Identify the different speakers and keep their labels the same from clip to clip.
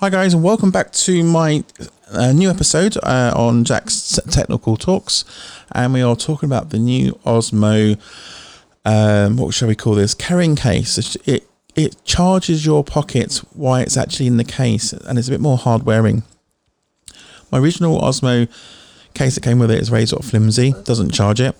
Speaker 1: Hi guys, and welcome back to my uh, new episode uh, on Jack's Technical Talks, and we are talking about the new Osmo. Um, what shall we call this? Carrying case. It it charges your pockets while it's actually in the case, and it's a bit more hard wearing. My original Osmo case that came with it is very sort of flimsy, doesn't charge it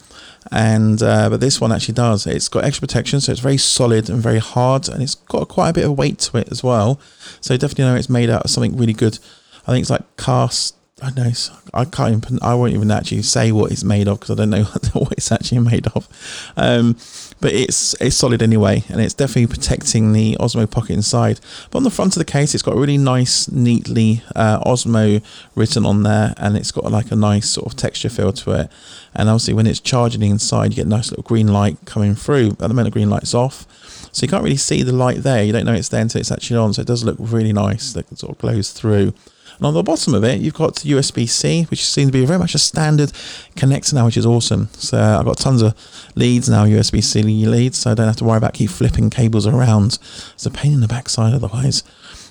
Speaker 1: and uh, but this one actually does. It's got extra protection, so it's very solid and very hard, and it's got quite a bit of weight to it as well. So definitely know it's made out of something really good. I think it's like cast. I know. I can't. Even, I won't even actually say what it's made of because I don't know what it's actually made of. Um, but it's it's solid anyway, and it's definitely protecting the Osmo Pocket inside. But on the front of the case, it's got really nice, neatly uh, Osmo written on there, and it's got like a nice sort of texture feel to it. And obviously, when it's charging inside, you get a nice little green light coming through. At the moment, the green light's off, so you can't really see the light there. You don't know it's there until it's actually on. So it does look really nice. That sort of glows through. And on the bottom of it, you've got USB C, which seems to be very much a standard connector now, which is awesome. So I've got tons of leads now, USB C leads, so I don't have to worry about keep flipping cables around. It's a pain in the backside otherwise.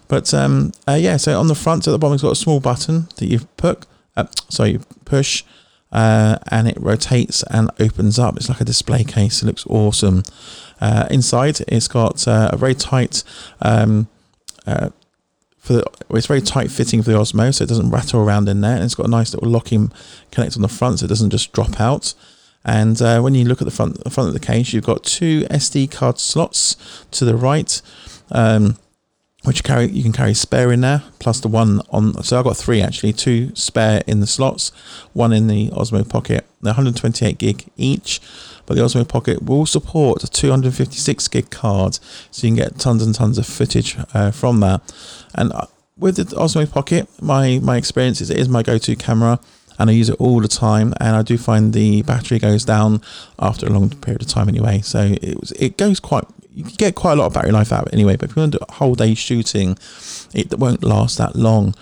Speaker 1: But um, uh, yeah, so on the front at the bottom, it's got a small button that you put, uh, you push, uh, and it rotates and opens up. It's like a display case. It looks awesome. Uh, inside, it's got uh, a very tight um, uh, for the, it's very tight fitting for the Osmo, so it doesn't rattle around in there. And it's got a nice little locking connect on the front, so it doesn't just drop out. And uh, when you look at the front, the front of the case, you've got two SD card slots to the right, um, which you carry you can carry spare in there, plus the one on. So I've got three actually, two spare in the slots, one in the Osmo Pocket. They're 128 gig each but the Osmo Pocket will support a 256 gig card, so you can get tons and tons of footage uh, from that. And uh, with the Osmo Pocket, my my experience is it is my go-to camera and I use it all the time. And I do find the battery goes down after a long period of time anyway. So it was, it goes quite. You get quite a lot of battery life out of it anyway. But if you want to do a whole day shooting, it won't last that long.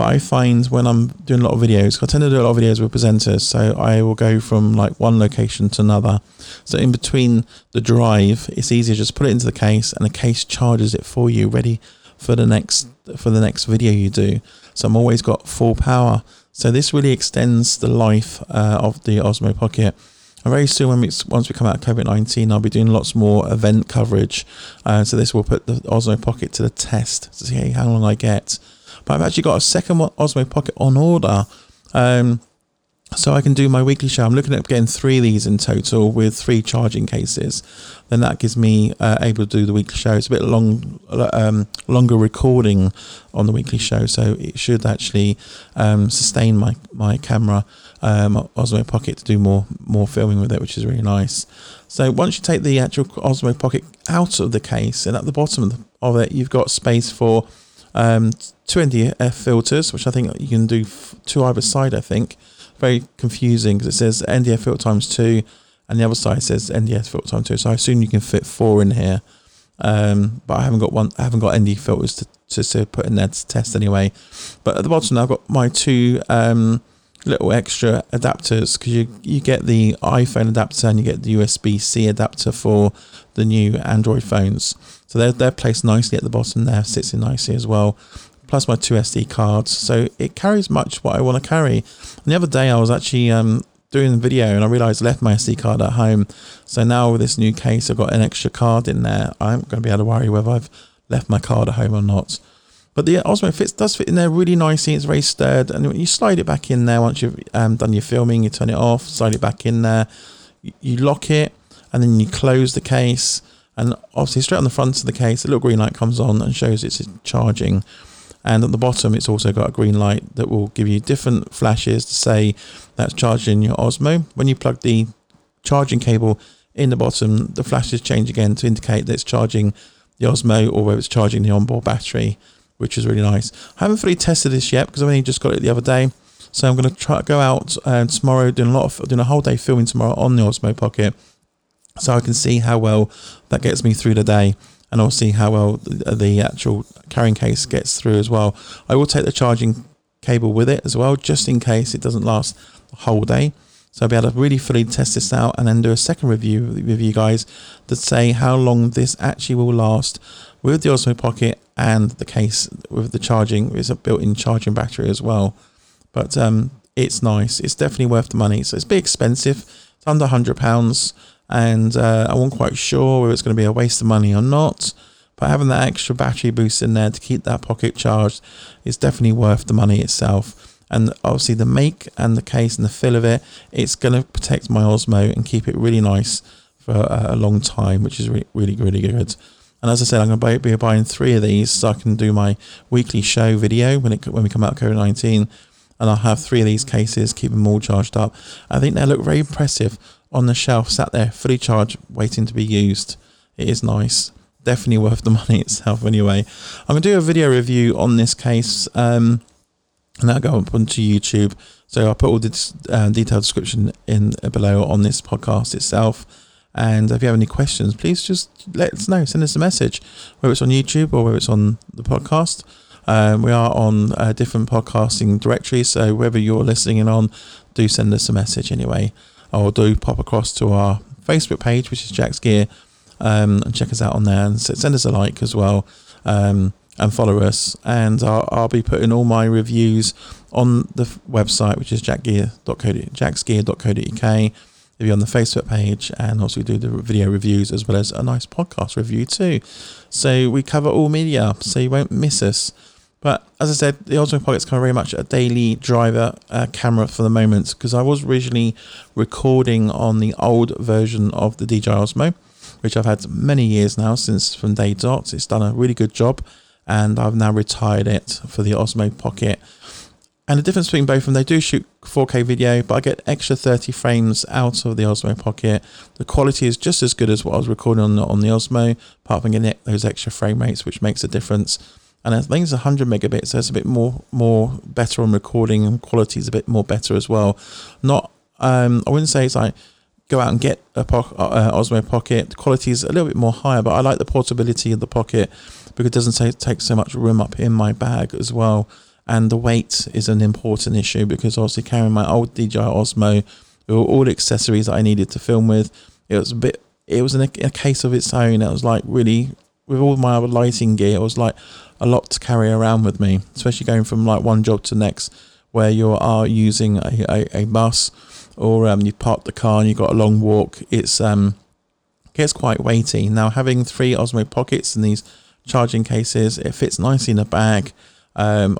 Speaker 1: But I find when I'm doing a lot of videos, I tend to do a lot of videos with presenters, so I will go from like one location to another. So in between the drive, it's easier just put it into the case, and the case charges it for you, ready for the next for the next video you do. So I'm always got full power. So this really extends the life uh, of the Osmo Pocket. And very soon, when we, once we come out of COVID 19, I'll be doing lots more event coverage. Uh, so, this will put the Osmo Pocket to the test to see how long I get. But I've actually got a second Osmo Pocket on order. Um, so I can do my weekly show. I'm looking at getting three of these in total with three charging cases. Then that gives me uh, able to do the weekly show. It's a bit long, um, longer recording on the weekly show, so it should actually um, sustain my my camera um, Osmo Pocket to do more more filming with it, which is really nice. So once you take the actual Osmo Pocket out of the case, and at the bottom of it, you've got space for um, two NDF filters, which I think you can do two either side. I think very confusing because it says NDF filter times two, and the other side says NDF filter times two. So I assume you can fit four in here, um, but I haven't got one. I haven't got ND filters to, to, to put in there to test anyway. But at the bottom, I've got my two um, little extra adapters because you you get the iPhone adapter and you get the USB C adapter for the new Android phones. So they're they're placed nicely at the bottom there, sits in nicely as well. Plus my two SD cards, so it carries much what I want to carry. And the other day I was actually um, doing the video and I realized I left my SD card at home. So now with this new case, I've got an extra card in there. I'm going to be able to worry whether I've left my card at home or not. But the Osmo fits does fit in there really nicely. It's very sturdy, and you slide it back in there once you've um, done your filming. You turn it off, slide it back in there. You, you lock it, and then you close the case. And obviously, straight on the front of the case, a little green light comes on and shows it's charging. And at the bottom, it's also got a green light that will give you different flashes to say that's charging your Osmo. When you plug the charging cable in the bottom, the flashes change again to indicate that it's charging the Osmo or whether it's charging the onboard battery which is really nice. I haven't fully tested this yet because I've only just got it the other day. So I'm going to try go out uh, tomorrow, doing a lot of doing a whole day filming tomorrow on the Osmo Pocket, so I can see how well that gets me through the day, and I'll see how well the, the actual carrying case gets through as well. I will take the charging cable with it as well, just in case it doesn't last the whole day. So I'll be able to really fully test this out and then do a second review with you guys to say how long this actually will last with the Osmo Pocket and the case with the charging is a built-in charging battery as well. But um, it's nice. It's definitely worth the money. So it's a bit expensive. It's under hundred pounds, and uh, I wasn't quite sure whether it's going to be a waste of money or not. But having that extra battery boost in there to keep that pocket charged is definitely worth the money itself. And obviously, the make and the case and the fill of it, it's going to protect my Osmo and keep it really nice for a, long time, which is re- really, really good. And as I said, I'm going to be buying three of these so I can do my weekly show video when it when we come out COVID nineteen, and I'll have three of these cases, keep them all charged up. I think they look very impressive on the shelf, sat there fully charged, waiting to be used. It is nice, definitely worth the money itself. Anyway, I'm going to do a video review on this case, um, and that'll go up onto YouTube. So I'll put all the uh, detailed description in below on this podcast itself. And if you have any questions, please just let us know. Send us a message, whether it's on YouTube or whether it's on the podcast. Um, we are on uh, different podcasting directories, so whether you're listening in on, do send us a message anyway, or do pop across to our Facebook page, which is Jack's Gear, um, and check us out on there and send us a like as well, um, and follow us. And I'll, I'll, be putting all my reviews on the website, which is jackgear.co, jacksgear.co.uk you're on the Facebook page, and also we do the video reviews as well as a nice podcast review too. So we cover all media, so you won't miss us. But as I said, the Osmo Pocket's kind of very much a daily driver uh, camera for the moment because I was originally recording on the old version of the DJI Osmo, which I've had many years now since from day dot. It's done a really good job, and I've now retired it for the Osmo Pocket and the difference between both of them, they do shoot 4K video, but I get extra 30 frames out of the Osmo Pocket. The quality is just as good as what I was recording on the, on the Osmo, apart from getting those extra frame rates, which makes a difference. And I think it's 100 megabits, so it's a bit more more better on recording, and quality is a bit more better as well. Not, um, I wouldn't say it's like go out and get a po- uh, Osmo Pocket. The quality is a little bit more higher, but I like the portability of the Pocket because it doesn't take so much room up in my bag as well and the weight is an important issue because obviously carrying my old DJI Osmo all the accessories that I needed to film with, it was a bit. It was a, a case of its own. It was like really with all my other lighting gear. It was like a lot to carry around with me, especially going from like one job to next, where you are using a, a, a bus or um, you park the car and you've got a long walk. It's um gets quite weighty. Now having three Osmo pockets in these charging cases, it fits nicely in a bag. Um,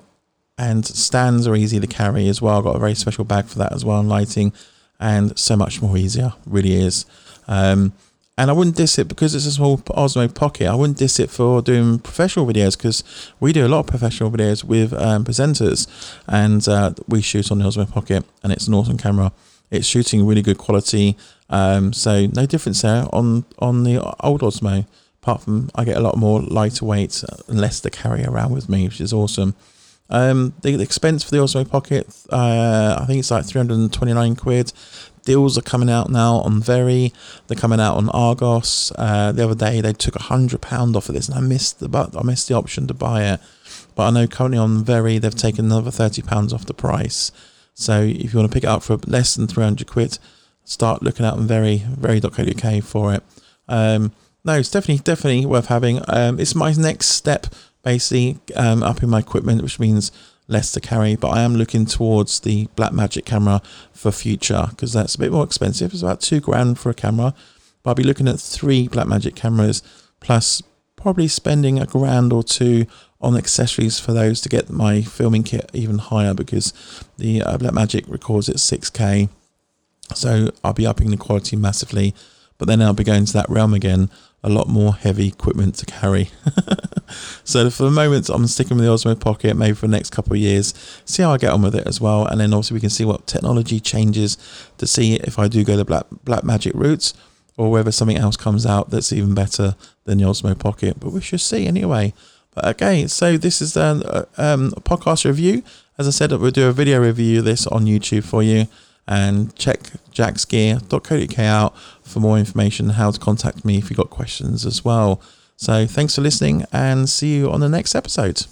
Speaker 1: and stands are easy to carry as well. I've got a very special bag for that as well, and lighting, and so much more easier. Really is. Um, and I wouldn't diss it because it's a small Osmo Pocket. I wouldn't diss it for doing professional videos because we do a lot of professional videos with um, presenters, and uh, we shoot on the Osmo Pocket, and it's an awesome camera. It's shooting really good quality, um, so no difference there on on the old Osmo. Apart from I get a lot more lighter weight and less to carry around with me, which is awesome. Um, the, the, expense for the Osmo Pocket, uh, I think it's like 329 quid. Deals are coming out now on Very. They're coming out on Argos. Uh, the other day they took a hundred pound off of this, and I missed the but I missed the option to buy it. But I know currently on Very they've taken another thirty pounds off the price. So if you want to pick it up for less than 300 quid, start looking out on Very very.co.uk for it. Um, no, it's definitely definitely worth having. Um, it's my next step basically um, up in my equipment, which means less to carry. But I am looking towards the Blackmagic camera for future because that's a bit more expensive. It's about two grand for a camera. But I'll be looking at three Blackmagic cameras plus probably spending a grand or two on accessories for those to get my filming kit even higher because the uh, Blackmagic records at 6K. So I'll be upping the quality massively. But then I'll be going to that realm again a lot more heavy equipment to carry. so for the moment, I'm sticking with the Osmo Pocket, maybe for the next couple of years, see how I get on with it as well. And then also we can see what technology changes to see if I do go the Black, Blackmagic routes or whether something else comes out that's even better than the Osmo Pocket. But we should see anyway. But okay, so this is um, um, a podcast review. As I said, we'll do a video review of this on YouTube for you and check jacksgear.co.uk out for more information how to contact me if you've got questions as well. So thanks for listening and see you on the next episode.